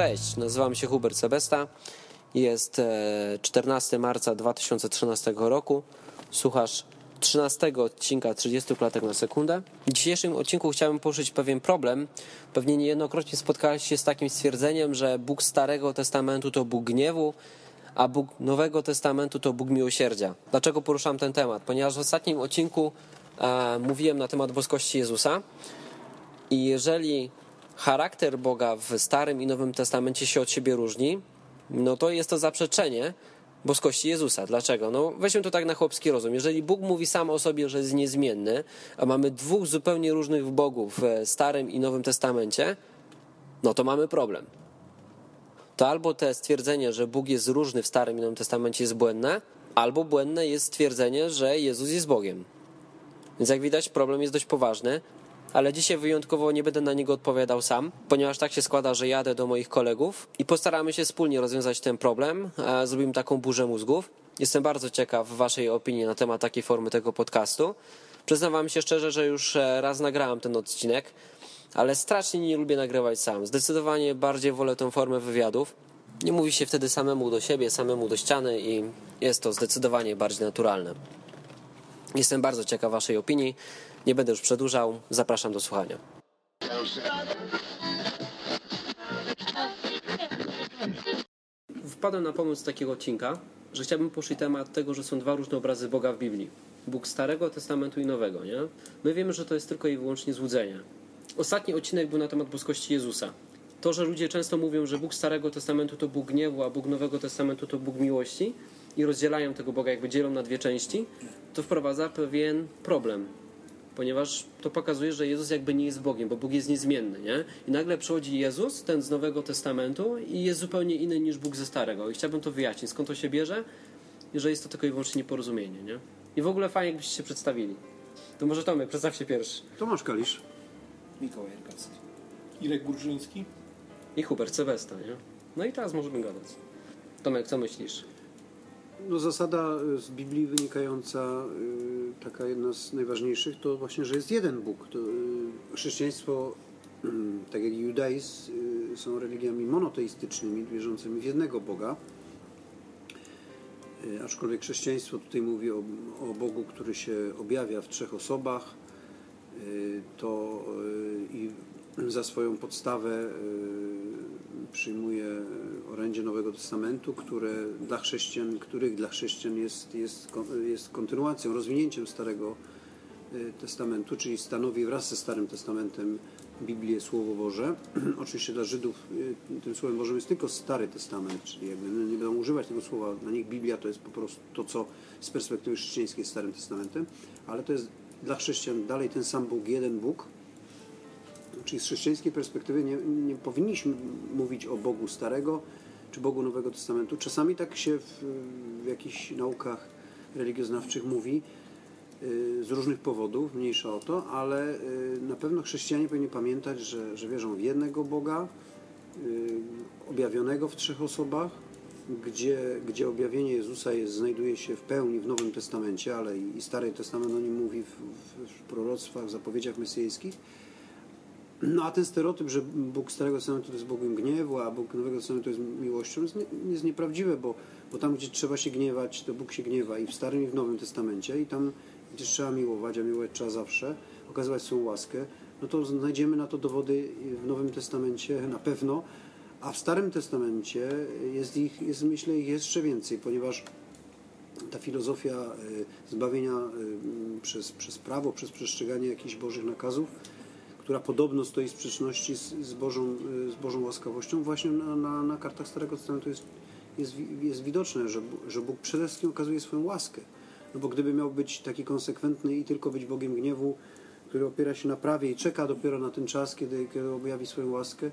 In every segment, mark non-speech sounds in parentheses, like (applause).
Cześć, nazywam się Hubert Sebesta. Jest e, 14 marca 2013 roku. Słuchasz 13 odcinka 30 klatek na sekundę. W dzisiejszym odcinku chciałbym poruszyć pewien problem. Pewnie niejednokrotnie spotkałeś się z takim stwierdzeniem, że Bóg Starego Testamentu to Bóg gniewu, a Bóg Nowego Testamentu to Bóg miłosierdzia. Dlaczego poruszam ten temat? Ponieważ w ostatnim odcinku e, mówiłem na temat boskości Jezusa i jeżeli charakter Boga w Starym i Nowym Testamencie się od siebie różni, no to jest to zaprzeczenie boskości Jezusa. Dlaczego? No weźmy to tak na chłopski rozum. Jeżeli Bóg mówi sam o sobie, że jest niezmienny, a mamy dwóch zupełnie różnych bogów w Starym i Nowym Testamencie, no to mamy problem. To albo te stwierdzenie, że Bóg jest różny w Starym i Nowym Testamencie jest błędne, albo błędne jest stwierdzenie, że Jezus jest Bogiem. Więc jak widać, problem jest dość poważny, ale dzisiaj wyjątkowo nie będę na niego odpowiadał sam, ponieważ tak się składa, że jadę do moich kolegów i postaramy się wspólnie rozwiązać ten problem. Zrobimy taką burzę mózgów. Jestem bardzo ciekaw Waszej opinii na temat takiej formy tego podcastu. Przyznam Wam się szczerze, że już raz nagrałem ten odcinek, ale strasznie nie lubię nagrywać sam. Zdecydowanie bardziej wolę tę formę wywiadów. Nie mówi się wtedy samemu do siebie, samemu do ściany i jest to zdecydowanie bardziej naturalne. Jestem bardzo ciekaw Waszej opinii. Nie będę już przedłużał. Zapraszam do słuchania. Wpadłem na pomysł takiego odcinka, że chciałbym poruszyć temat tego, że są dwa różne obrazy Boga w Biblii. Bóg Starego Testamentu i Nowego, nie? My wiemy, że to jest tylko i wyłącznie złudzenie. Ostatni odcinek był na temat boskości Jezusa. To, że ludzie często mówią, że Bóg Starego Testamentu to Bóg gniewu, a Bóg Nowego Testamentu to Bóg miłości i rozdzielają tego Boga, jakby dzielą na dwie części, to wprowadza pewien problem ponieważ to pokazuje, że Jezus jakby nie jest Bogiem, bo Bóg jest niezmienny, nie? I nagle przychodzi Jezus, ten z Nowego Testamentu i jest zupełnie inny niż Bóg ze Starego. I chciałbym to wyjaśnić, skąd to się bierze i że jest to tylko i wyłącznie nieporozumienie, nie? I w ogóle fajnie, jakbyście się przedstawili. To może Tomek, przedstaw się pierwszy. Tomasz Kalisz. Mikołaj Jerkacki. Irek Gurżyński. I Hubert Sewesta, nie? No i teraz możemy gadać. Tomek, co myślisz? No, zasada z Biblii wynikająca, y, taka jedna z najważniejszych, to właśnie, że jest jeden Bóg. To, y, chrześcijaństwo, y, tak jak judaizm, y, są religiami monoteistycznymi, wierzącymi w jednego Boga. Y, aczkolwiek chrześcijaństwo tutaj mówi o, o Bogu, który się objawia w trzech osobach, to i za swoją podstawę y, przyjmuje orędzie Nowego Testamentu, które dla chrześcijan, których dla chrześcijan jest, jest, jest kontynuacją, rozwinięciem Starego y, Testamentu, czyli stanowi wraz ze Starym Testamentem Biblię, Słowo Boże. (clears throat) Oczywiście dla Żydów y, tym Słowem Bożym jest tylko Stary Testament, czyli jakby no, nie będą używać tego słowa. Dla nich Biblia to jest po prostu to, co z perspektywy chrześcijańskiej jest Starym Testamentem, ale to jest dla chrześcijan dalej ten sam Bóg, jeden Bóg, Czyli z chrześcijańskiej perspektywy nie, nie, powinniśmy mówić o Bogu Starego czy Bogu Nowego Testamentu. Czasami tak się w, w jakichś naukach religioznawczych mówi y, z różnych powodów, mniejsza o to, ale y, na pewno chrześcijanie powinni pamiętać, że, że wierzą w jednego Boga, y, objawionego w trzech osobach, gdzie, gdzie objawienie Jezusa jest, znajduje się w pełni w Nowym Testamencie, ale i, Stary Testament o nim mówi w, w, w proroctwach, zapowiedziach mesjańskich no a ten stereotyp, że Bóg Starego Testamentu to jest Bogiem gniewu, a Bóg Nowego Testamentu jest miłością, jest, nie, jest nieprawdziwe, bo, bo tam, gdzie trzeba się gniewać, to Bóg się gniewa i w Starym, i w Nowym Testamencie, i tam, gdzie trzeba miłować, a miłować trzeba zawsze, okazywać swoją łaskę, no to znajdziemy na to dowody w Nowym Testamencie na pewno, a w Starym Testamencie jest ich, jest, myślę, ich jeszcze więcej, ponieważ ta filozofia zbawienia przez, przez prawo, przez przestrzeganie jakichś Bożych nakazów, która podobno stoi w sprzeczności z, z, Bożą, z Bożą łaskawością, właśnie na, na, na kartach Starego Testamentu jest, jest, jest widoczne, że, że Bóg przede wszystkim okazuje swoją łaskę. No bo gdyby miał być taki konsekwentny i tylko być Bogiem gniewu, który opiera się na prawie i czeka dopiero na ten czas, kiedy, kiedy objawi swoją łaskę,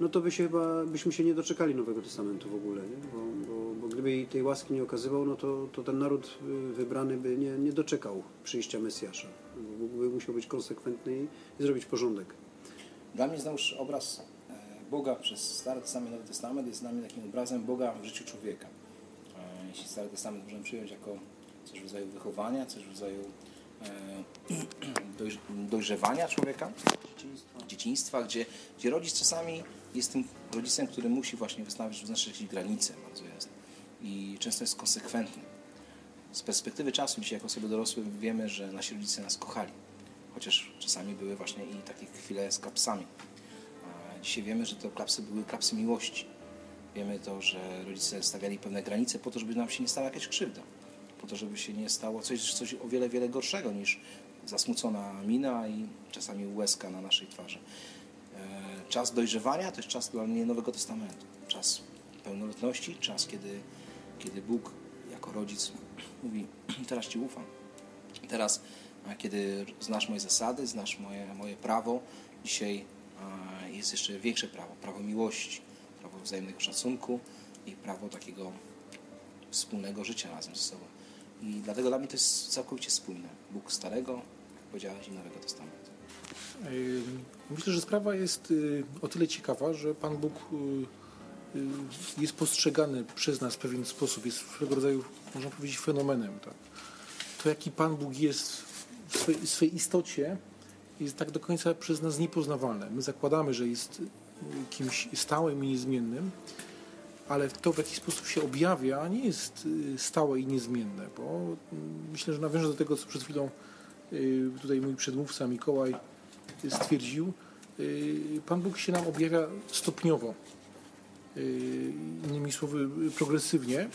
no to by się chyba, byśmy się nie doczekali Nowego Testamentu w ogóle. Nie? Bo, bo, bo gdyby tej łaski nie okazywał, no to, to ten naród wybrany by nie, nie doczekał przyjścia Mesjasza. Bóg by musiał być konsekwentny i zrobić porządek. Dla mnie znowuż obraz Boga przez Stary Testament i Nowy Testament jest dla mnie takim obrazem Boga w życiu człowieka. Jeśli Stary Testament możemy przyjąć jako coś w rodzaju wychowania, coś w rodzaju e, (clears throat) dojrz- dojrzewania człowieka, dzieciństwa, gdzie, gdzie rodzic czasami jest tym rodzicem, który musi właśnie wyznaczyć, wyznaczyć jakieś granice bardzo jasne i często jest konsekwentny. Z perspektywy czasu, dzisiaj jako osoby dorosłe wiemy, że nasi rodzice nas kochali, chociaż czasami były właśnie i takie chwile z klapsami. Dzisiaj wiemy, że te klapsy były klapsy miłości. Wiemy to, że rodzice stawiali pewne granice po to, żeby nam się nie stała jakaś krzywda. Po to, żeby się nie stało coś, coś o wiele, wiele gorszego niż zasmucona mina i czasami łezka na naszej twarzy. E, Czas dojrzewania to jest czas dla mnie Nowego Testamentu. Czas pełnoletności, czas, kiedy, kiedy Bóg jako rodzic mówi, (clears throat) teraz Ci ufam. Teraz, kiedy znasz moje zasady, znasz moje, moje prawo, dzisiaj jest jeszcze większe prawo, prawo miłości, prawo wzajemnego szacunku i prawo takiego wspólnego życia razem ze sobą. I dlatego dla mnie to jest całkowicie spójne. Bóg Starego, jak powiedziałeś, i Nowego Testamentu. Myślę, że sprawa jest yy, o tyle ciekawa, że Pan Bóg yy, jest postrzegany przez nas w pewien sposób, jest swego rodzaju, można powiedzieć, fenomenem. Tak? To, jaki Pan Bóg jest w swej, w swej istocie, jest tak do końca przez nas niepoznawalne. My zakładamy, że jest yy, kimś stałym i niezmiennym, ale to, w jaki sposób się objawia, nie jest y, stałe i niezmienne, bo mm, myślę, że nawiążę do tego, co przed chwilą y, tutaj mój przedmówca Mikołaj y, stwierdził. y, Pan Bóg się nam objawia stopniowo, y, innymi słowy y, progresywnie,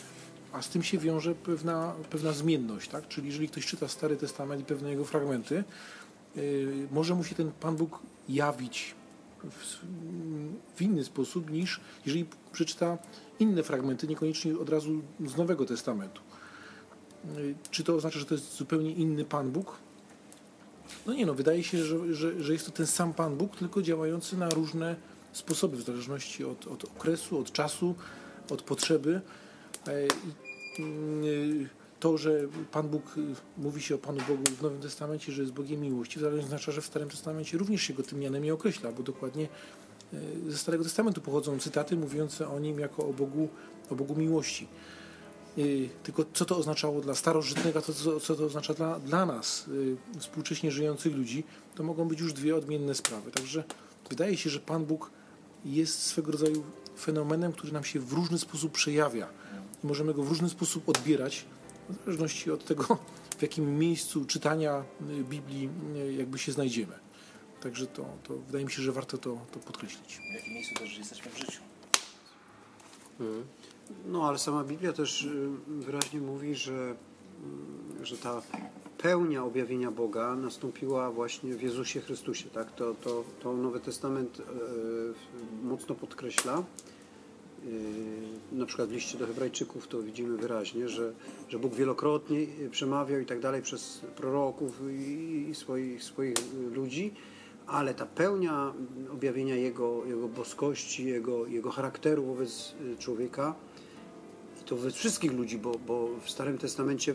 a z tym się wiąże pewna, pewna zmienność. Tak? Czyli jeżeli ktoś czyta Stary Testament i pewne jego fragmenty, y, może mu się ten Pan Bóg jawić w, w inny sposób niż jeżeli przeczyta inne fragmenty, niekoniecznie od razu z Nowego Testamentu. Y, Czy to oznacza, że to jest zupełnie inny Pan Bóg? No nie, no wydaje się, że, że, że jest to ten sam Pan Bóg, tylko działający na różne sposoby, w zależności od, od okresu, od czasu, od potrzeby. E, y, To, że Pan Bóg, y, mówi się o Panu Bogu w Nowym Testamencie, że jest Bogiem miłości, wcale nie oznacza, że w Starym Testamencie również się go tym mianem nie określa, bo dokładnie e, ze Starego Testamentu pochodzą cytaty mówiące o nim jako o Bogu, o Bogu miłości. Y, Tylko co to oznaczało dla starożytnego, to co, to oznacza dla, dla nas, współcześnie żyjących ludzi, to mogą być już dwie odmienne sprawy. Także wydaje się, że Pan Bóg jest swego rodzaju fenomenem, który nam się w różny sposób przejawia i możemy go w różny sposób odbierać, w zależności od tego, w jakim miejscu czytania y, Biblii y, jakby się znajdziemy. Także to, to wydaje mi się, że warto to, to podkreślić. W jakim miejscu też jesteśmy w życiu. No, ale sama Biblia też y, wyraźnie mówi, że, że ta pełnia objawienia Boga nastąpiła właśnie w Jezusie Chrystusie. Tak? To, to, to Nowy Testament y, mocno podkreśla. Y, Na przykład w liście do Hebrajczyków to widzimy wyraźnie, że, że Bóg wielokrotnie przemawiał i tak dalej przez proroków i, i swoich, swoich ludzi, ale ta pełnia objawienia Jego, jego boskości, jego, jego charakteru wobec człowieka to wobec wszystkich ludzi, bo, bo w Starym Testamencie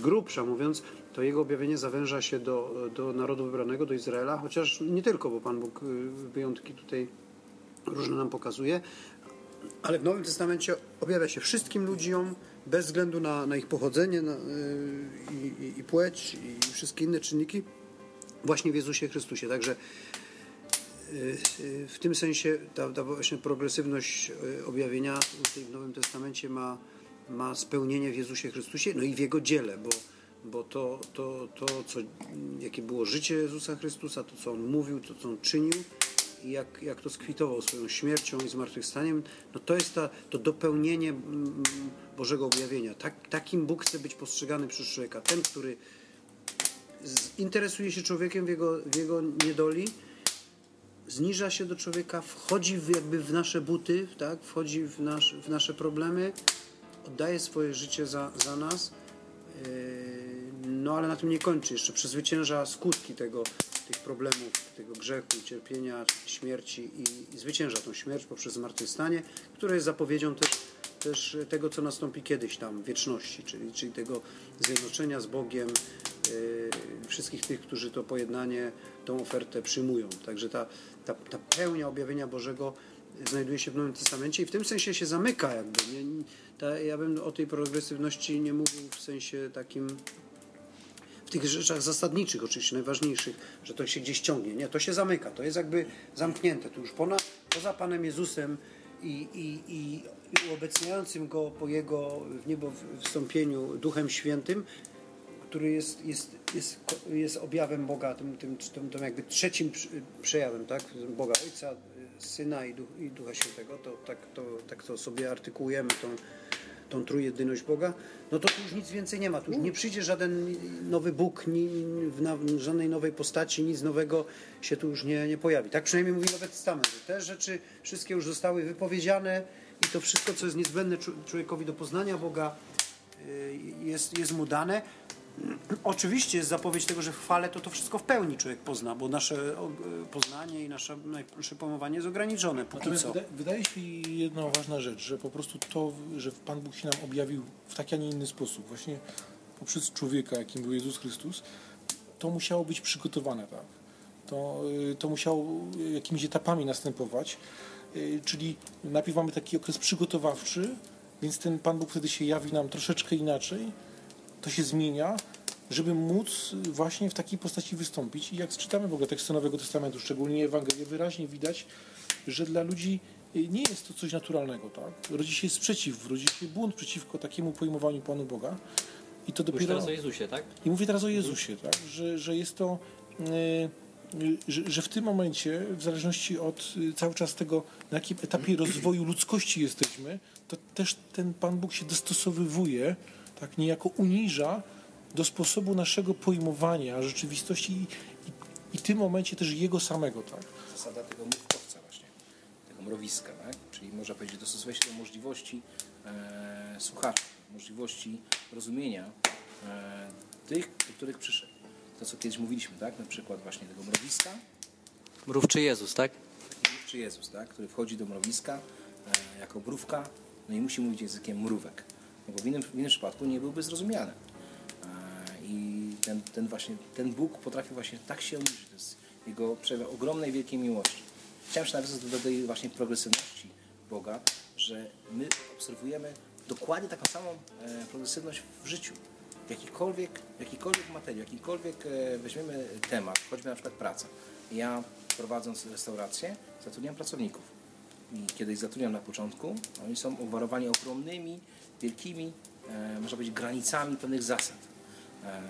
grubsza mówiąc, to jego objawienie zawęża się do, do narodu wybranego, do Izraela, chociaż nie tylko, bo Pan Bóg y, wyjątki tutaj różne nam pokazuje, ale w Nowym Testamencie objawia się wszystkim ludziom, bez względu na, na ich pochodzenie na, y, i, i, i płeć i wszystkie inne czynniki, właśnie w Jezusie Chrystusie. Także y, w tym sensie ta, ta właśnie progresywność objawienia w Nowym Testamencie ma, ma spełnienie w Jezusie Chrystusie, no i w Jego dziele, bo, bo to, to, to co, jakie było życie Jezusa Chrystusa, to co On mówił, to co On czynił i jak, jak to skwitował swoją śmiercią i zmartwychwstaniem, no to jest ta, to dopełnienie mm, Bożego objawienia. Tak, takim Bóg chce być postrzegany przez człowieka. Ten, który interesuje się człowiekiem w jego, w jego niedoli, zniża się do człowieka, wchodzi w, jakby w nasze buty, tak? wchodzi w, nasz, w nasze problemy, oddaje swoje życie za, za nas, yy, no ale na tym nie kończy. Jeszcze przezwycięża skutki tego, tych problemów, tego grzechu, cierpienia, śmierci i, i zwycięża tą śmierć poprzez zmartwychwstanie, które jest zapowiedzią też, też tego, co nastąpi kiedyś tam w wieczności, czyli, czyli tego zjednoczenia z Bogiem, yy, wszystkich tych, którzy to pojednanie, tą ofertę przyjmują. Także ta, ta, ta pełnia objawienia Bożego znajduje się w Nowym Testamencie i w tym sensie się zamyka jakby. Nie- ta, ja bym o tej progresywności nie mówił w sensie takim w tych rzeczach zasadniczych, oczywiście najważniejszych, że to się gdzieś ciągnie. Nie, to się zamyka, to jest jakby zamknięte. Tu już ponad, poza Panem Jezusem i, i, i uobecniającym Go po Jego w niebo wstąpieniu Duchem Świętym, który jest, jest, jest, jest objawem Boga, tym, tym, tym, tym jakby trzecim przejawem, tak? Boga Ojca, Syna i, Duch, i Ducha Świętego, to tak, to tak to sobie artykułujemy tą, tą trójjedyność Boga, no to tu już nic więcej nie ma. Tu już nie przyjdzie żaden nowy Bóg, ni, w, na, w żadnej nowej postaci, nic nowego się tu już nie, nie pojawi. Tak przynajmniej mówi Nowy Testament. Te rzeczy wszystkie już zostały wypowiedziane i to wszystko, co jest niezbędne człowiekowi do poznania Boga, y, jest, jest mu dane. Oczywiście jest zapowiedź tego, że w chwale to to wszystko w pełni człowiek pozna, bo nasze poznanie i nasze, nasze pojmowanie jest ograniczone. Póki Natomiast co. wyda, wydaje się jedna ważna rzecz, że po prostu to, że Pan Bóg się nam objawił w taki, a nie inny sposób, właśnie poprzez człowieka, jakim był Jezus Chrystus, to musiało być przygotowane, tak? To, y, to musiało jakimiś etapami następować, y, czyli najpierw mamy taki okres przygotowawczy, więc ten Pan Bóg wtedy się jawi nam troszeczkę inaczej, to się zmienia, żeby móc właśnie w takiej postaci wystąpić. I jak czytamy w ogóle teksty Nowego Testamentu, szczególnie Ewangelię, wyraźnie widać, że dla ludzi nie jest to coś naturalnego. Tak? Rodzi się sprzeciw, rodzi się bunt przeciwko takiemu pojmowaniu Panu Boga. I to dopiero... teraz o Jezusie, tak? I mówię teraz o Jezusie, tak? że, że jest to... Yy, że, że, w tym momencie, w zależności od y, cały czas tego, na jakim etapie (clears throat) rozwoju ludzkości jesteśmy, to też ten Pan Bóg się dostosowywuje tak niejako uniża do sposobu naszego pojmowania rzeczywistości i, i, i w tym momencie też jego samego. Tak? Zasada tego mrówkowca właśnie, tego mrowiska, tak? czyli można powiedzieć dostosuje się do możliwości e, słuchaczy, możliwości rozumienia e, tych, do których przyszedł. To, co kiedyś mówiliśmy, tak? na przykład właśnie tego mrowiska. Mrówczy Jezus, tak? Mrówczy Jezus, tak? który wchodzi do mrowiska e, jako mrówka, no i musi mówić językiem mrówek no bo w innym, w innym przypadku nie byłby zrozumiany. I ten, ten właśnie, ten Bóg potrafi właśnie tak się uniżyć. To jest Jego przejaw ogromnej, wielkiej miłości. Chciałem się nawiązać do tej właśnie progresywności Boga, że my obserwujemy dokładnie taką samą e, progresywność w życiu. Jakikolwiek, jakikolwiek materii, jakikolwiek e, weźmiemy temat, choćby na przykład praca. Ja prowadząc restaurację zatrudniam pracowników. I kiedyś zatrudniam na początku, oni są obwarowani ogromnymi wielkimi, e, można powiedzieć, granicami pewnych zasad. E,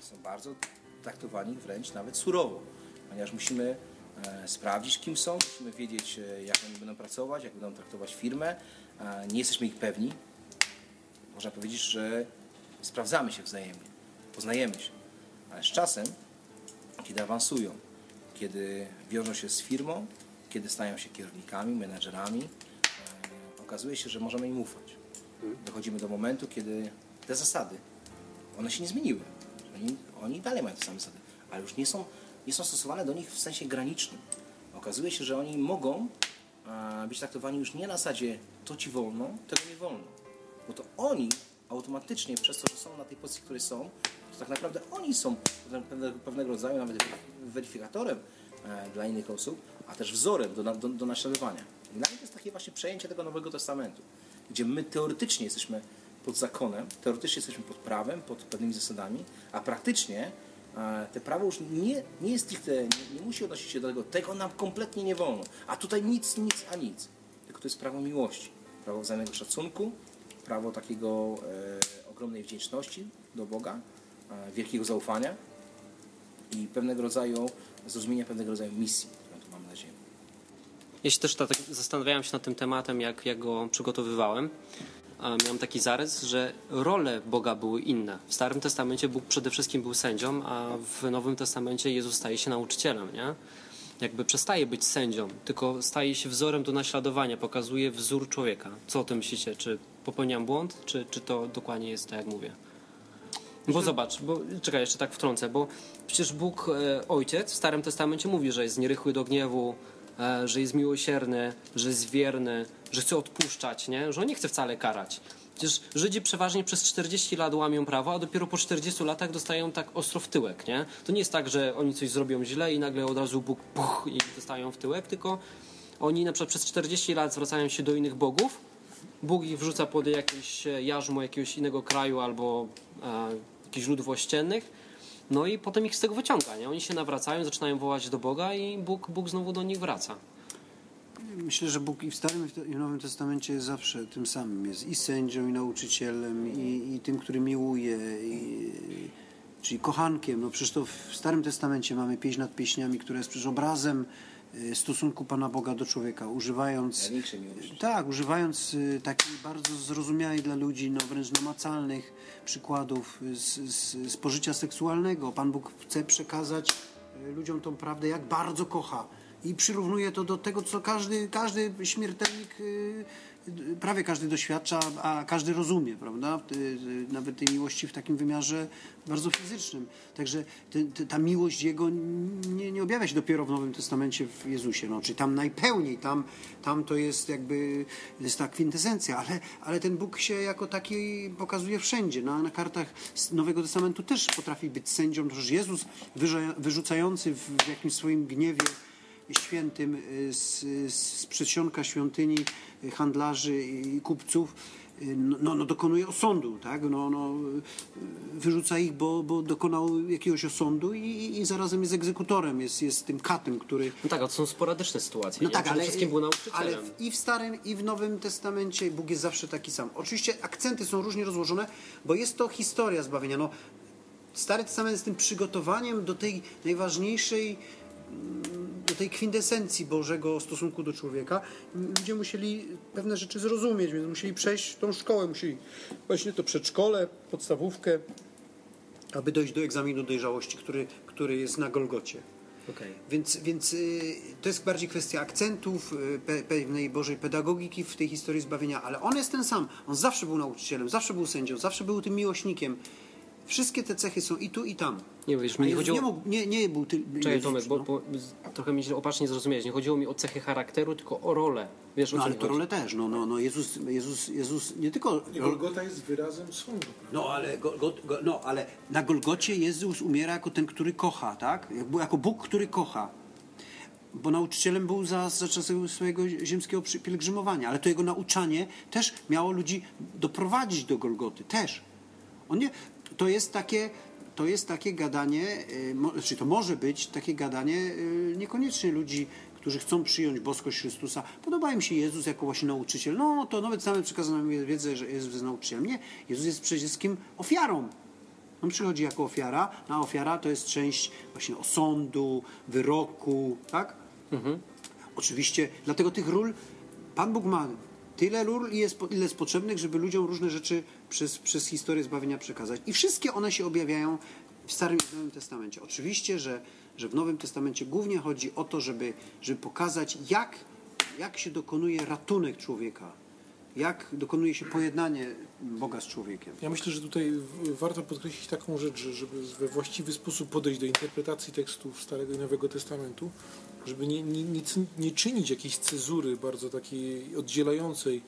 są bardzo traktowani wręcz nawet surowo, ponieważ musimy e, sprawdzić, kim są, musimy wiedzieć, jak oni będą pracować, jak będą traktować firmę. Nie jesteśmy ich pewni. Można powiedzieć, że sprawdzamy się wzajemnie, poznajemy się. Ale z czasem, kiedy awansują, kiedy wiążą się z firmą, kiedy stają się kierownikami, menedżerami, okazuje się, że możemy im ufać dochodzimy do momentu, kiedy te zasady, one się nie zmieniły. Oni, oni dalej mają te same zasady, ale już nie są, nie są stosowane do nich w sensie granicznym. Okazuje się, że oni mogą a, być traktowani już nie na zasadzie to ci wolno, tego nie wolno. Bo to oni automatycznie przez to, że są na tej pozycji, której są, to tak naprawdę oni są pewnego, pewnego rodzaju nawet weryfikatorem e, dla innych osób, a też wzorem do, do, do naśladowania. I dla mnie to jest takie właśnie przejęcie tego Nowego Testamentu gdzie my teoretycznie jesteśmy pod zakonem, teoretycznie jesteśmy pod prawem, pod pewnymi zasadami, a praktycznie e, te prawo już nie, nie jest stricte, nie, nie musi odnosić się do tego, tego nam kompletnie nie wolno, a tutaj nic, nic, a nic. Tylko to jest prawo miłości, prawo wzajemnego szacunku, prawo takiego e, ogromnej wdzięczności do Boga, e, wielkiego zaufania i pewnego rodzaju zrozumienia pewnego rodzaju misji, którą tu mamy na ziemi. Ja się też tak zastanawiałem się nad tym tematem, jak, jak go przygotowywałem. Miałem taki zarys, że role Boga były inne. W Starym Testamencie Bóg przede wszystkim był sędzią, a w Nowym Testamencie Jezus staje się nauczycielem, nie? Jakby przestaje być sędzią, tylko staje się wzorem do naśladowania, pokazuje wzór człowieka. Co o tym myślicie? Czy popełniam błąd, czy, czy to dokładnie jest tak, jak mówię? Bo zobacz, bo czekaj, jeszcze tak wtrącę, bo przecież Bóg, e, Ojciec w Starym Testamencie mówi, że jest nierychły do gniewu, E, że jest miłosierny, że jest wierny, że chce odpuszczać, nie? że on nie chce wcale karać. Przecież Żydzi przeważnie przez 40 lat łamią prawo, a dopiero po 40 latach dostają tak ostro w tyłek. Nie? To nie jest tak, że oni coś zrobią źle i nagle od razu Bóg puch, i dostają w tyłek, tylko oni na przykład przez 40 lat zwracają się do innych bogów, Bóg ich wrzuca pod jakieś jarzmo jakiegoś innego kraju albo e, jakichś ludów ościennych No i potem ich z tego wyciąga, nie? Oni się nawracają, zaczynają wołać do Boga i Bóg, Bóg znowu do nich wraca. Myślę, że Bóg i w Starym i w Nowym Testamencie jest zawsze tym samym. Jest i sędzią, i nauczycielem, i, i tym, który miłuje, i, czyli kochankiem. No przecież to w Starym Testamencie mamy pieśń nad pieśniami, która jest przecież obrazem y, stosunku Pana Boga do człowieka, używając tak, używając y, takich bardzo zrozumiałych dla ludzi, no wręcz namacalnych przykładów z, z, z pożycia seksualnego. Pan Bóg chce przekazać y, ludziom tą prawdę, jak bardzo kocha. I przyrównuje to do tego, co każdy, każdy śmiertelnik, y, y, prawie każdy doświadcza, a każdy rozumie, prawda? Y, Nawet tej miłości w takim wymiarze bardzo fizycznym. Także ta miłość Jego nie, nie objawia się dopiero w Nowym Testamencie w Jezusie. No, czyli tam najpełniej, tam, tam to jest jakby jest ta kwintesencja, ale, ale ten Bóg się jako taki pokazuje wszędzie. Na, na kartach Nowego Testamentu też potrafi być sędzią. Przecież Jezus wyrza- wyrzucający w jakimś swoim gniewie świętym y, z, z przedsionka świątyni y, handlarzy i kupców y, no, no dokonuje osądu, tak? No, no, wyrzuca ich, bo, bo dokonał jakiegoś osądu i, i zarazem jest egzekutorem, jest, jest tym katem, który... No tak, to są sporadyczne sytuacje. No nie? tak, Przede ale, wszystkim był nauczycielem. ale w- i w Starym, i w Nowym Testamencie Bóg jest zawsze taki sam. Oczywiście akcenty są różnie rozłożone, bo jest to historia zbawienia. No, Stary Testament jest tym przygotowaniem do tej najważniejszej do tej kwintesencji Bożego stosunku do człowieka. Ludzie musieli pewne rzeczy zrozumieć, więc musieli przejść tą szkołę, musieli właśnie to przedszkole, podstawówkę, aby dojść do egzaminu dojrzałości, który, który jest na Golgocie. Okej. Więc, więc y, to jest bardziej kwestia akcentów, y, pe, pewnej Bożej pedagogiki w tej historii zbawienia, ale on jest ten sam. On zawsze był nauczycielem, zawsze był sędzią, zawsze był tym miłośnikiem. Wszystkie te cechy są i tu, i tam. Nie, wiesz, mi nie chodziło... nie, mógł, nie, nie był ty, Czekaj Jezus, Tomek, bo, no. bo z- trochę mi się opacznie zrozumiałeś. Nie chodziło mi o cechy charakteru, tylko o rolę. Wiesz o No ale to rolę też. No, no, no Jezus, Jezus, Jezus nie tylko. Golgota jest wyrazem sądu. No ale, go, go, go, no ale na Golgocie Jezus umiera jako ten, który kocha, tak? Jako Bóg, który kocha. Bo nauczycielem był za, za czasów swojego ziemskiego pielgrzymowania, ale to jego nauczanie też miało ludzi doprowadzić do Golgoty. Też. On nie, to jest takie. To jest takie gadanie, y, mo- znaczy to może być takie gadanie y, niekoniecznie ludzi, którzy chcą przyjąć boskość Chrystusa. Podoba im się Jezus jako właśnie nauczyciel. No to nawet same przekazane wiedzę, że Jezus jest nauczycielem. Nie, Jezus jest przede wszystkim ofiarą. On przychodzi jako ofiara, a ofiara to jest część właśnie osądu, wyroku, tak? Oczywiście, dlatego tych ról Pan Bóg ma tyle ról, ile jest potrzebnych, żeby ludziom różne rzeczy przez, przez historię zbawienia przekazać. I wszystkie one się objawiają w Starym i Nowym Testamencie. Oczywiście, że, że w Nowym Testamencie głównie chodzi o to, żeby, żeby pokazać, jak, jak się dokonuje ratunek człowieka, jak dokonuje się pojednanie Boga z człowiekiem. Ja myślę, że tutaj warto podkreślić taką rzecz, że żeby we właściwy sposób podejść do interpretacji tekstów Starego i Nowego Testamentu, żeby nie, nie, nie, nie czynić jakiejś cezury bardzo takiej oddzielającej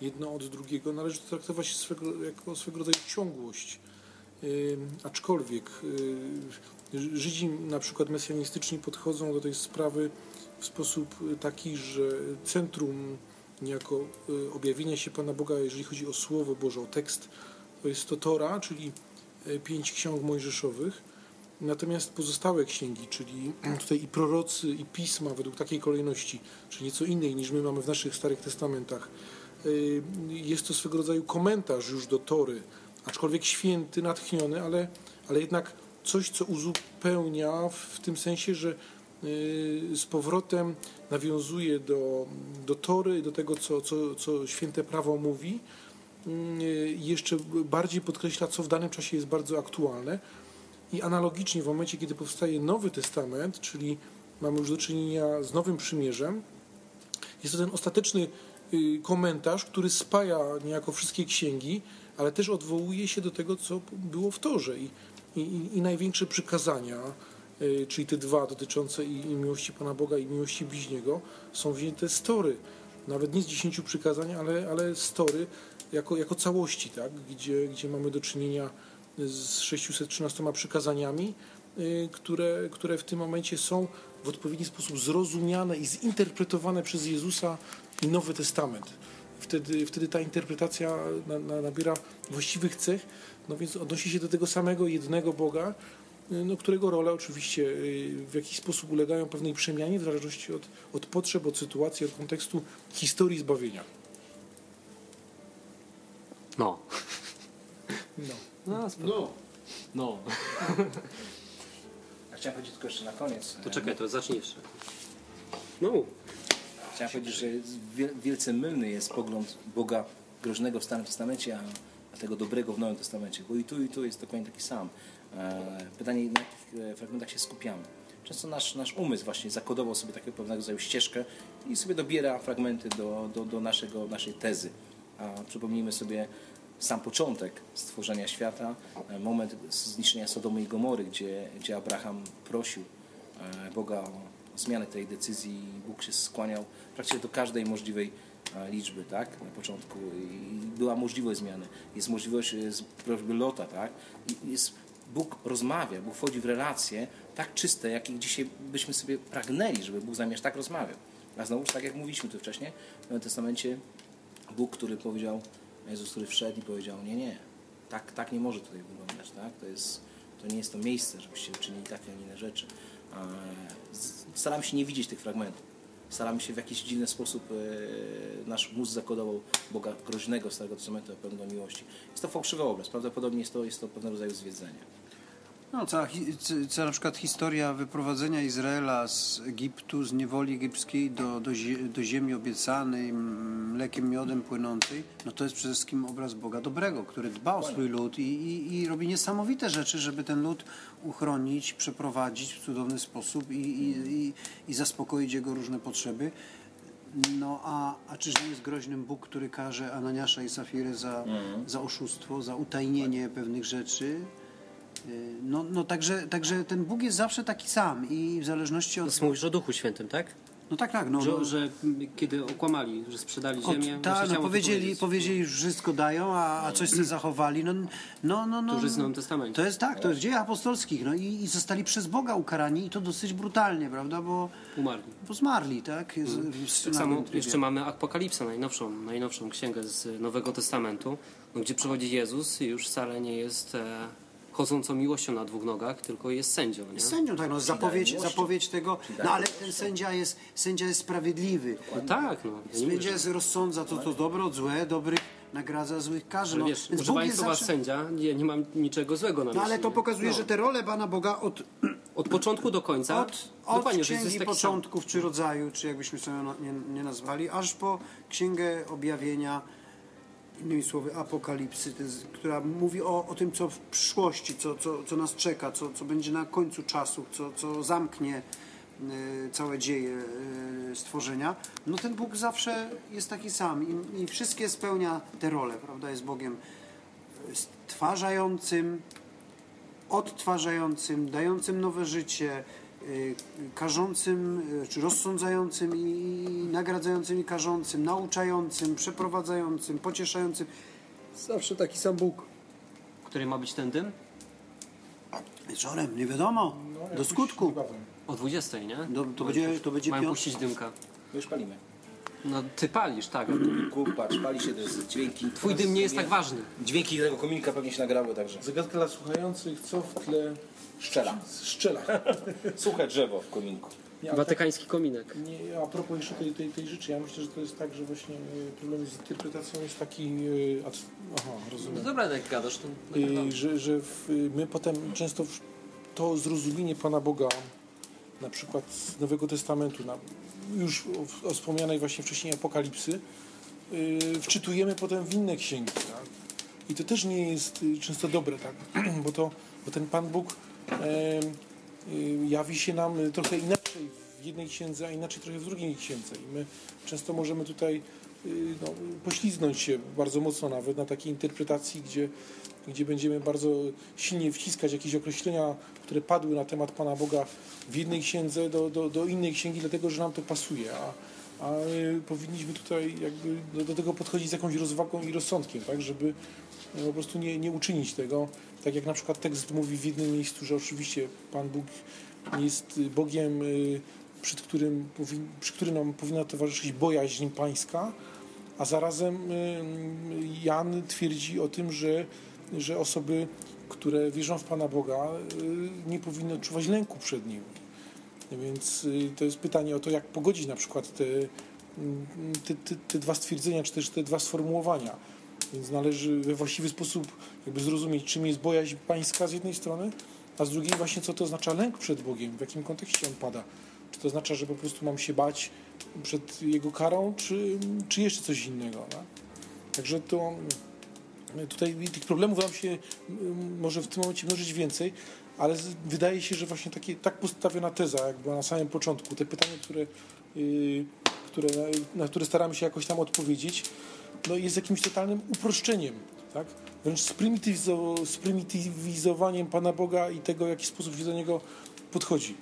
jedno od drugiego, należy to traktować swego, jako swego rodzaju ciągłość. Aczkolwiek y, Żydzi na przykład mesjanistyczni podchodzą do tej sprawy w sposób y, taki, że centrum niejako y, objawienia się Pana Boga, jeżeli chodzi o Słowo Boże, o tekst, to jest to Tora, czyli pięć ksiąg mojżeszowych. Natomiast pozostałe księgi, czyli (clears throat) tutaj i prorocy, i pisma według takiej kolejności, czyli nieco innej niż my mamy w naszych Starych Testamentach, jest to swego rodzaju komentarz już do Tory, aczkolwiek święty, natchniony, ale, ale jednak coś, co uzupełnia w tym sensie, że y, z powrotem nawiązuje do, do Tory, do tego, co, co, co święte prawo mówi, y, jeszcze bardziej podkreśla, co w danym czasie jest bardzo aktualne. I analogicznie w momencie, kiedy powstaje Nowy Testament, czyli mamy już do czynienia z Nowym Przymierzem, jest to ten ostateczny y, komentarz, który spaja niejako wszystkie księgi, ale też odwołuje się do tego, co było w Torze. I, i, i największe przykazania, y, czyli te dwa dotyczące i, i miłości Pana Boga, i miłości bliźniego, są wzięte z Tory. Nawet nie z dziesięciu przykazań, ale, ale z Tory jako, jako całości, tak? gdzie, gdzie mamy do czynienia z 613 przykazaniami, y, które, które w tym momencie są w odpowiedni sposób zrozumiane i zinterpretowane przez Jezusa i Nowy Testament. Wtedy, wtedy ta interpretacja na, na, nabiera właściwych cech, no więc odnosi się do tego samego jednego Boga no, którego role oczywiście y, w jakiś sposób ulegają pewnej przemianie w zależności od, od potrzeb, od sytuacji, od kontekstu historii zbawienia. No. No. No, No, no. Ja chciałem powiedzieć tylko jeszcze na koniec. To czekaj, to zacznij jeszcze. No. Chciałem powiedzieć, że wiel- wielce mylny jest pogląd Boga groźnego w Starym Testamencie, a, tego dobrego w Nowym Testamencie, bo i tu, i tu jest dokładnie taki sam. E, Pytanie, na jakich e, fragmentach się skupiamy. Często nasz, nasz umysł właśnie zakodował sobie takiego pewnego rodzaju ścieżkę i sobie dobiera fragmenty do, do, do naszego, naszej tezy. A przypomnijmy sobie sam początek stworzenia świata, e, moment zniszczenia Sodomy i Gomory, gdzie, gdzie Abraham prosił Boga o zmianę tej decyzji Bóg się skłaniał praktycznie do każdej możliwej liczby, tak, na początku i była możliwość zmiany. Jest możliwość z prośby Lota, tak, i jest, Bóg rozmawia, Bóg wchodzi w relacje tak czyste, jakich dzisiaj byśmy sobie pragnęli, żeby Bóg z nami aż tak rozmawiał. A znowuż, tak jak mówiliśmy tu wcześniej, w Nowym Testamencie Bóg, który powiedział, Jezus, który wszedł i powiedział, nie, nie, tak, tak nie może tutaj wyglądać, tak? To, jest, to nie jest to miejsce, żebyście uczynili takie, a nie inne rzeczy. A, z- Staramy się nie widzieć tych fragmentów. Staramy się w jakiś dziwny sposób, e, nasz mózg zakodował Boga groźnego Starego Testamentu, pełnego miłości. Jest to fałszywy obraz, prawdopodobnie jest to, jest to pewnego rodzaju zwiedzenie. No cała, cała na przykład historia wyprowadzenia Izraela z Egiptu, z niewoli egipskiej do, do, do ziemi obiecanej, mlekiem, miodem płynącej, no to jest przede wszystkim obraz Boga dobrego, który dba o swój lud i, i, i robi niesamowite rzeczy, żeby ten lud uchronić, przeprowadzić w cudowny sposób i, i, i, i zaspokoić jego różne potrzeby. No a, a czyż nie jest groźnym Bóg, który karze Ananiasza i Safirę za, za oszustwo, za utajnienie pewnych rzeczy? Y, No, no także, także ten Bóg jest zawsze taki sam i w zależności od... Mówisz o Duchu Świętym, tak? No tak, tak. No, Że, no, że kiedy okłamali, że sprzedali od, ziemię, tak, no powiedzieli, powiedzieli, że wszystko dają, a, a coś sobie zachowali. No, no, no, no, To już jest w Nowym Testamencie. To jest tak, to jest dzieje apostolskich. No i, i zostali przez Boga ukarani i to dosyć brutalnie, prawda? Bo, Umarli. bo zmarli, tak? Z, Mm. Tak samo trybie. jeszcze mamy Apokalipsę, najnowszą, najnowszą księgę z Nowego Testamentu, no, gdzie przychodzi Jezus i już wcale nie jest e, chodzącą miłością na dwóch nogach, tylko jest sędzią. Nie? Sędzią, tak, no, zapowiedź, zapowiedź tego, no ale ten sędzia jest, sędzia jest sprawiedliwy. No tak, no. Ja Sędzia jest rozsądza to, to dobre od złe, dobrych nagradza, złych karzy. ale No, wiesz, więc używając jest słowa zawsze... sędzia, nie, nie mam niczego złego na myśli. No ale to pokazuje, No. że te role Pana Boga od, Od początku do końca, od, od dokładnie, że jest księgi taki sam. początków czy rodzaju, czy jakbyśmy sobie nie, nie nazwali, aż po księgę objawienia, innymi słowy apokalipsy, jest, która mówi o, o tym, co w przyszłości, co, co, co nas czeka, co, co będzie na końcu czasu, co, co zamknie e, całe dzieje e, stworzenia, no ten Bóg zawsze jest taki sam i, i wszystkie spełnia te role, prawda? Jest Bogiem stwarzającym, odtwarzającym, dającym nowe życie, karzącym, y, czy rozsądzającym i nagradzającym i karzącym, nauczającym, przeprowadzającym, pocieszającym. Zawsze taki sam Bóg. Który ma być ten dym? Wieczorem, nie wiadomo, No, do skutku. niebawem. O 20, nie? Do, to, będzie, to będzie Mają piąt... puścić dymka. My już palimy. No ty palisz, tak. Kup, patrz, pali się, to jest dźwięki. Twój dym nie jest tak ważny. Dźwięki tego kominka pewnie się nagrały także. Zagadka dla słuchających, co w tle Szczela. szczela. (laughs) Suche drzewo w kominku. Nie, a Watykański kominek. tak, nie, a propos jeszcze tej, tej, tej rzeczy, ja myślę, że to jest tak, że właśnie y, problem z interpretacją jest taki... y, a c- Aha, No rozumiem. dobra, jak gadasz, to Y, że, że w, y, my potem często w, to zrozumienie Pana Boga, na przykład z Nowego Testamentu, na, już o, wspomnianej właśnie wcześniej Apokalipsy, y, wczytujemy potem w inne księgi. Tak? I to też nie jest y, często dobre, tak? (clears throat) bo, to, bo ten Pan Bóg em, y, jawi się nam y, trochę inaczej w jednej księdze, a inaczej trochę w drugiej księdze. I my często możemy tutaj y, no, pośliznąć się bardzo mocno nawet na takiej interpretacji, gdzie, gdzie będziemy bardzo silnie wciskać jakieś określenia, które padły na temat Pana Boga w jednej księdze do, do, do innej księgi, dlatego że nam to pasuje. A, a y, powinniśmy tutaj jakby do, do tego podchodzić z jakąś rozwagą i rozsądkiem, tak, żeby y, po prostu nie, nie uczynić tego. Tak jak na przykład tekst mówi w jednym miejscu, że oczywiście Pan Bóg jest Bogiem, y, przed którym, przy którym nam powinna towarzyszyć bojaźń pańska, a zarazem y, Jan twierdzi o tym, że, że osoby które wierzą w Pana Boga, y, nie powinny odczuwać lęku przed Nim. Więc y, to jest pytanie o to, jak pogodzić na przykład te, mm, te, te, te dwa stwierdzenia, czy też te dwa sformułowania. Więc należy we właściwy sposób jakby zrozumieć, czym jest bojaźń pańska z jednej strony, a z drugiej właśnie co to oznacza lęk przed Bogiem, w jakim kontekście on pada. Czy to oznacza, że po prostu mam się bać przed Jego karą, czy, czy jeszcze coś innego. No? Także to tutaj tych problemów nam się mm, może w tym momencie mnożyć więcej, ale wydaje się, że właśnie takie, tak postawiona teza, jak była na samym początku, te pytania, które, yy, które, na, które staramy się jakoś tam odpowiedzieć, no jest jakimś totalnym uproszczeniem, tak? wręcz sprymitywizowaniem Pana Boga i tego, w jaki sposób się do Niego podchodzi.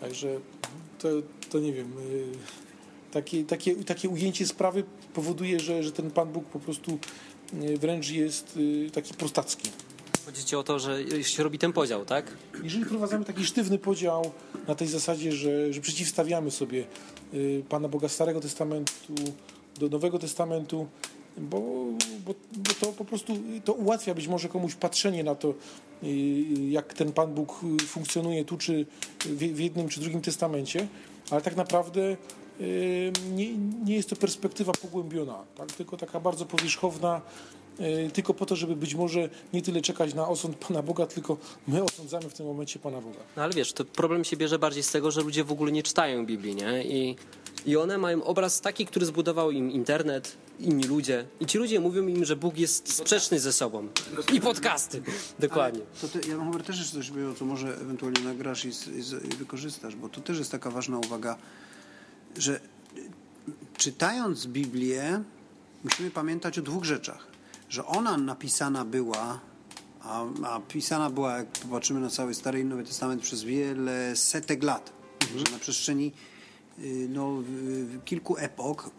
Także to, to nie wiem, yy, takie, takie, takie ujęcie sprawy powoduje, że, że ten Pan Bóg po prostu wręcz jest yy, taki prostacki. Chodzi ci o to, że się robi ten podział, tak? Jeżeli prowadzimy taki sztywny podział na tej zasadzie, że, że przeciwstawiamy sobie Pana Boga Starego Testamentu do Nowego Testamentu, bo, bo, bo, to po prostu to ułatwia być może komuś patrzenie na to, jak ten Pan Bóg funkcjonuje tu, czy w jednym, czy drugim testamencie, ale tak naprawdę nie, nie jest to perspektywa pogłębiona, tak? tylko taka bardzo powierzchowna, tylko po to, żeby być może nie tyle czekać na osąd Pana Boga, tylko my osądzamy w tym momencie Pana Boga. No ale wiesz, to problem się bierze bardziej z tego, że ludzie w ogóle nie czytają Biblii, nie? I i one mają obraz taki, który zbudował im internet, inni ludzie. I ci ludzie mówią im, że Bóg jest sprzeczny ze sobą. I podcasty. (laughs) Dokładnie. to ty, ja mam też jeszcze coś, co może ewentualnie nagrasz i, i, i wykorzystasz, bo to też jest taka ważna uwaga, że czytając Biblię, musimy pamiętać o dwóch rzeczach. Że ona napisana była, a, a pisana była, jak popatrzymy na cały Stary i Nowy Testament, przez wiele setek lat. Mhm. Na przestrzeni Y, no, kilku epok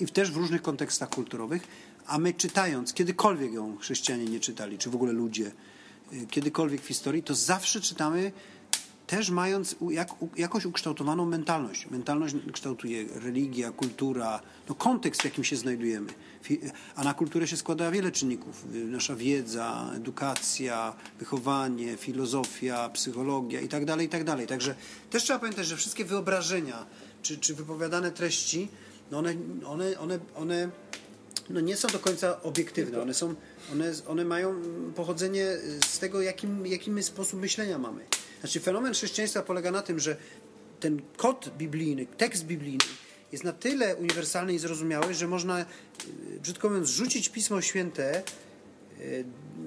i też w różnych kontekstach kulturowych, a my czytając, kiedykolwiek ją chrześcijanie nie czytali, czy w ogóle ludzie, y, kiedykolwiek w historii, to zawsze czytamy też mając jak, jakoś ukształtowaną mentalność. Mentalność kształtuje religia, kultura, no kontekst, w jakim się znajdujemy. A na kulturę się składa wiele czynników. Y, nasza wiedza, edukacja, wychowanie, filozofia, psychologia itd., tak itd. Tak Także też trzeba pamiętać, że wszystkie wyobrażenia, czy, czy wypowiadane treści, no one, one, one, one no nie są do końca obiektywne. One, są, one, one mają pochodzenie z tego, jakim, jakim sposób myślenia mamy. Znaczy fenomen chrześcijaństwa polega na tym, że ten kod biblijny, tekst biblijny jest na tyle uniwersalny i zrozumiały, że można, e, brzydko mówiąc, rzucić Pismo Święte e,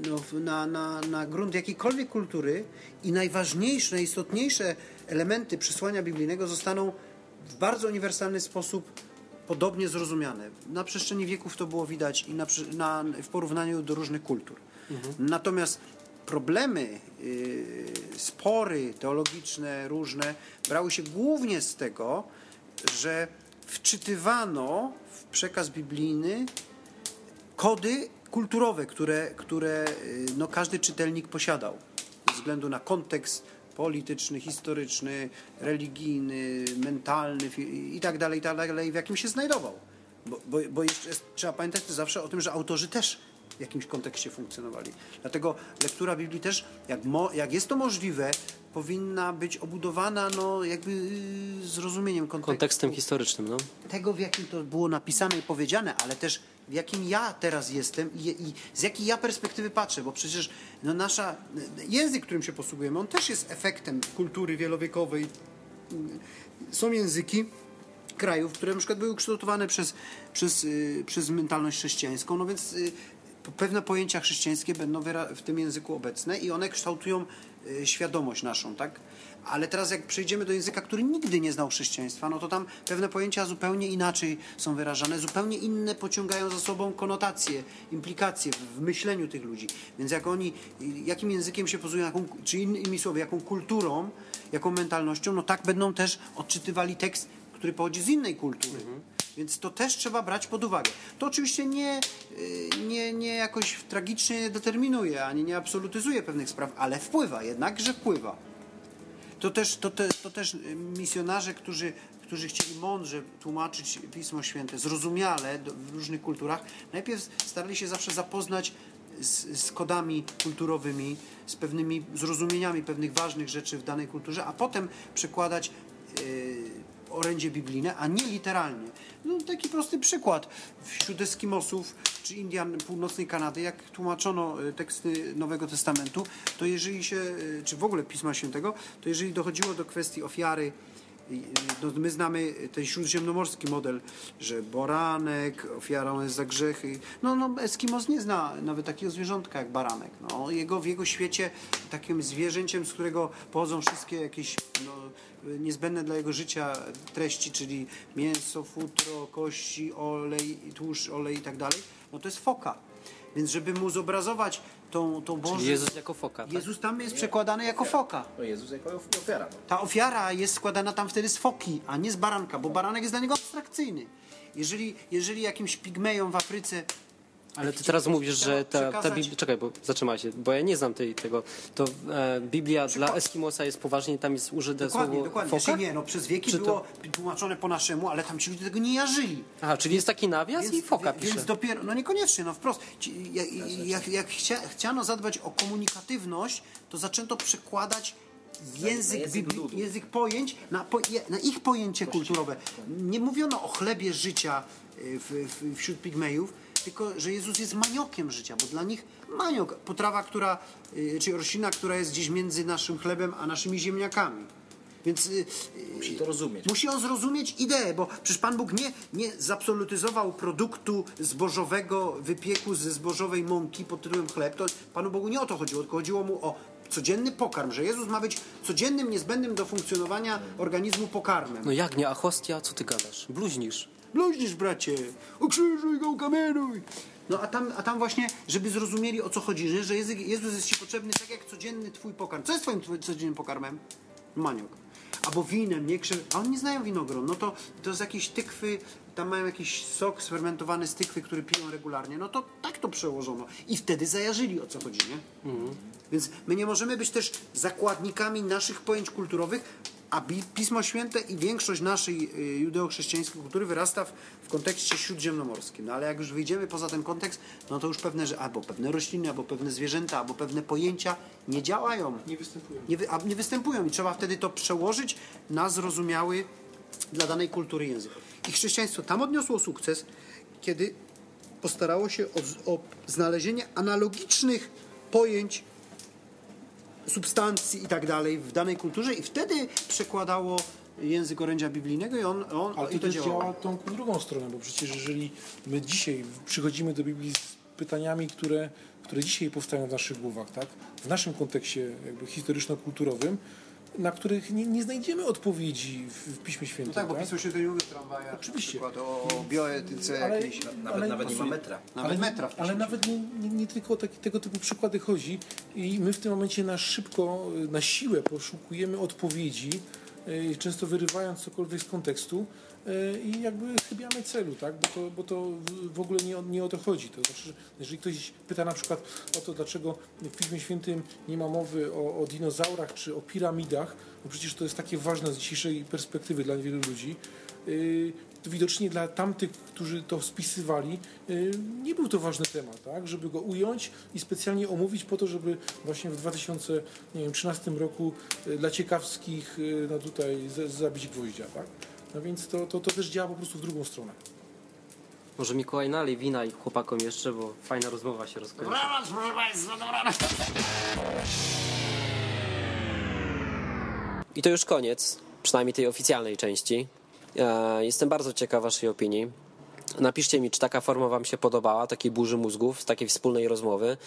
no, na, na, na grunt jakiejkolwiek kultury i najważniejsze, najistotniejsze elementy przesłania biblijnego zostaną w bardzo uniwersalny sposób podobnie zrozumiane. Na przestrzeni wieków to było widać i na, na, w porównaniu do różnych kultur. Mhm. Natomiast problemy, yy, spory teologiczne różne brały się głównie z tego, że wczytywano w przekaz biblijny kody kulturowe, które, które yy, no, każdy czytelnik posiadał ze względu na kontekst polityczny, historyczny, religijny, mentalny i tak dalej, i tak dalej, w jakim się znajdował. Bo, bo, bo jeszcze trzeba pamiętać zawsze o tym, że autorzy też w jakimś kontekście funkcjonowali. Dlatego lektura Biblii też, jak, mo, jak jest to możliwe, powinna być obudowana no, jakby y, zrozumieniem kontekstu. Kontekstem historycznym, no. Tego, w jakim to było napisane i powiedziane, ale też w jakim ja teraz jestem i, i, z jakiej ja perspektywy patrzę, bo przecież no, nasza, język, którym się posługujemy, on też jest efektem kultury wielowiekowej. Są języki krajów, które na przykład były ukształtowane przez, przez, y, przez mentalność chrześcijańską, no więc y, pewne pojęcia chrześcijańskie będą w tym języku obecne i one kształtują y, świadomość naszą, tak? Ale teraz jak przejdziemy do języka, który nigdy nie znał chrześcijaństwa, no to tam pewne pojęcia zupełnie inaczej są wyrażane, zupełnie inne pociągają za sobą konotacje, implikacje w myśleniu tych ludzi. Więc jak oni, jakim językiem się pozują, jaką, czy innymi słowy, jaką kulturą, jaką mentalnością, no tak będą też odczytywali tekst, który pochodzi z innej kultury. Mhm. Więc to też trzeba brać pod uwagę. To oczywiście nie, y, nie, nie jakoś tragicznie determinuje, ani nie absolutyzuje pewnych spraw, ale wpływa, jednakże wpływa. To też, to, te, to też misjonarze, którzy, którzy chcieli mądrze tłumaczyć Pismo Święte, zrozumiale w różnych kulturach, najpierw starali się zawsze zapoznać z, z kodami kulturowymi, z pewnymi zrozumieniami pewnych ważnych rzeczy w danej kulturze, a potem przekładać yy, orędzie biblijne, a nie literalnie. No, taki prosty przykład. Wśród Eskimosów czy Indian północnej Kanady, jak tłumaczono y, teksty Nowego Testamentu, to jeżeli się, y, czy w ogóle Pisma Świętego, to jeżeli dochodziło do kwestii ofiary, no, my znamy ten śródziemnomorski model, że boranek, ofiarą jest za grzechy. No, no Eskimos nie zna nawet takiego zwierzątka jak baranek. No, jego, w jego świecie takim zwierzęciem, z którego pochodzą wszystkie jakieś no, niezbędne dla jego życia treści, czyli mięso, futro, kości, olej, tłuszcz, olej i tak dalej, no to jest foka. Więc żeby mu zobrazować tą, tą Bożą... Czyli Jezus jako foka, tak? Jezus tam jest przekładany jako foka. No Jezus jako ofiara. No. Ta ofiara jest składana tam wtedy z foki, a nie z baranka, bo baranek jest dla niego abstrakcyjny. Jeżeli, jeżeli jakimś pigmejom w Afryce Ale ty teraz mówisz, że ta, ta Biblia... Czekaj, bo zatrzymaj się, bo ja nie znam tej, tego. To e, Biblia dla Eskimosa jest poważnie, tam jest użyte Dokładnie, słowo dokładnie. foka? Znaczy nie, no przez wieki Czy to- było tłumaczone po naszemu, ale tam ci ludzie tego nie jarzyli. Aha, czyli jest taki nawias i foka pisze. Więc dopiero, no niekoniecznie, no wprost. Ci- Jak, jak, jak chcia, chciano zadbać o komunikatywność, to zaczęto przekładać język, język język pojęć na, po, na ich pojęcie kulturowe. Nie mówiono o chlebie życia y, w, w, wśród pigmejów, tylko że Jezus jest maniokiem życia, bo dla nich maniok, potrawa, która, y, czy roślina, która jest gdzieś między naszym chlebem a naszymi ziemniakami. Więc y, Musi to rozumieć. Musi on zrozumieć ideę, bo przecież Pan Bóg nie, nie zabsolutyzował produktu zbożowego wypieku ze zbożowej mąki pod tytułem chleb. To Panu Bogu nie o to chodziło, tylko chodziło mu o codzienny pokarm, że Jezus ma być codziennym, niezbędnym do funkcjonowania organizmu pokarmem. No jak nie, a hostia, co ty gadasz? Bluźnisz. Bluźnisz, bracie, ukrzyżuj go, ukamieniuj. No a tam, a tam właśnie, żeby zrozumieli o co chodzi, że, że Jezus, Jezus jest Ci potrzebny tak jak codzienny Twój pokarm. Co jest Twoim codziennym pokarmem? Maniok. Albo winem, nie krzew... A oni nie znają winogron. No to, to z jakiejś tykwy, tam mają jakiś sok sfermentowany z tykwy, który piją regularnie. No to tak to przełożono. I wtedy zajarzyli o co chodzi, nie? Więc my nie możemy być też zakładnikami naszych pojęć kulturowych, a Pismo Święte i większość naszej y, judeo-chrześcijańskiej kultury wyrasta w, w kontekście śródziemnomorskim. No ale jak już wyjdziemy poza ten kontekst, no to już pewne, że albo pewne rośliny, albo pewne zwierzęta, albo pewne pojęcia nie działają. Nie występują. Nie, wy, a nie występują i trzeba wtedy to przełożyć na zrozumiały dla danej kultury język. I chrześcijaństwo tam odniosło sukces, kiedy postarało się o, o znalezienie analogicznych pojęć substancji i tak dalej w danej kulturze i wtedy przekładało język orędzia biblijnego i on, on Ale i to też działa tą drugą stronę, bo przecież jeżeli my dzisiaj przychodzimy do Biblii z pytaniami, które, które dzisiaj powstają w naszych głowach, tak? w naszym kontekście jakby historyczno-kulturowym, na których nie, nie znajdziemy odpowiedzi w, w Piśmie Świętym. No tak, bo tak? pisał się mówi w tramwajach. Oczywiście. Na przykład o bioetyce Ale- jakiejś. Nawet, Ale- nawet nie ma metra. Nawet ale, metra w ale nawet nie, nie, nie tylko o tego typu przykłady chodzi i my w tym momencie na szybko, na siłę poszukujemy odpowiedzi, y, często wyrywając cokolwiek z kontekstu i jakby chybiamy celu, tak? bo to, bo to w- ogóle nie, nie o to chodzi. To znaczy, że jeżeli ktoś pyta na przykład o to, dlaczego w Piśmie Świętym nie ma mowy o, o dinozaurach czy o piramidach, no przecież to jest takie ważne z dzisiejszej perspektywy dla wielu ludzi, y, to widocznie dla tamtych, którzy to spisywali, y, nie był to ważny temat, tak? żeby go ująć i specjalnie omówić po to, żeby właśnie w 2013 roku dla ciekawskich no tutaj zabić gwoździa. Tak? No więc to, to, to też działa po prostu w drugą stronę. Może Mikołaj nalej wina i chłopakom jeszcze, bo fajna rozmowa się rozkończy. Dobranoc, proszę Państwa, dobranoc. I to już koniec, przynajmniej tej oficjalnej części. E, Jestem bardzo ciekaw Waszej opinii. Napiszcie mi, czy taka forma Wam się podobała, takiej burzy mózgów, takiej wspólnej rozmowy,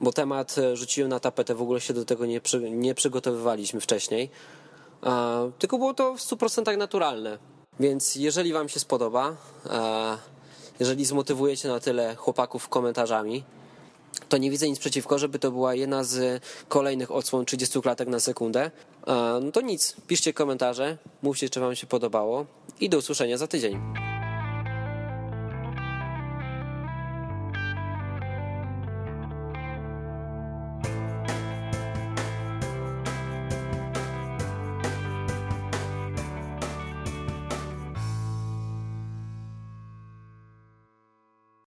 bo temat e, rzuciłem na tapetę, w ogóle się do tego nie, przy, nie przygotowywaliśmy wcześniej, e, tylko było to w 100% naturalne. Więc jeżeli Wam się spodoba, e, jeżeli zmotywujecie na tyle chłopaków komentarzami, to nie widzę nic przeciwko, żeby to była jedna z kolejnych odsłon 30 klatek na sekundę. E, No to nic, piszcie komentarze, mówcie, czy Wam się podobało i do usłyszenia za tydzień.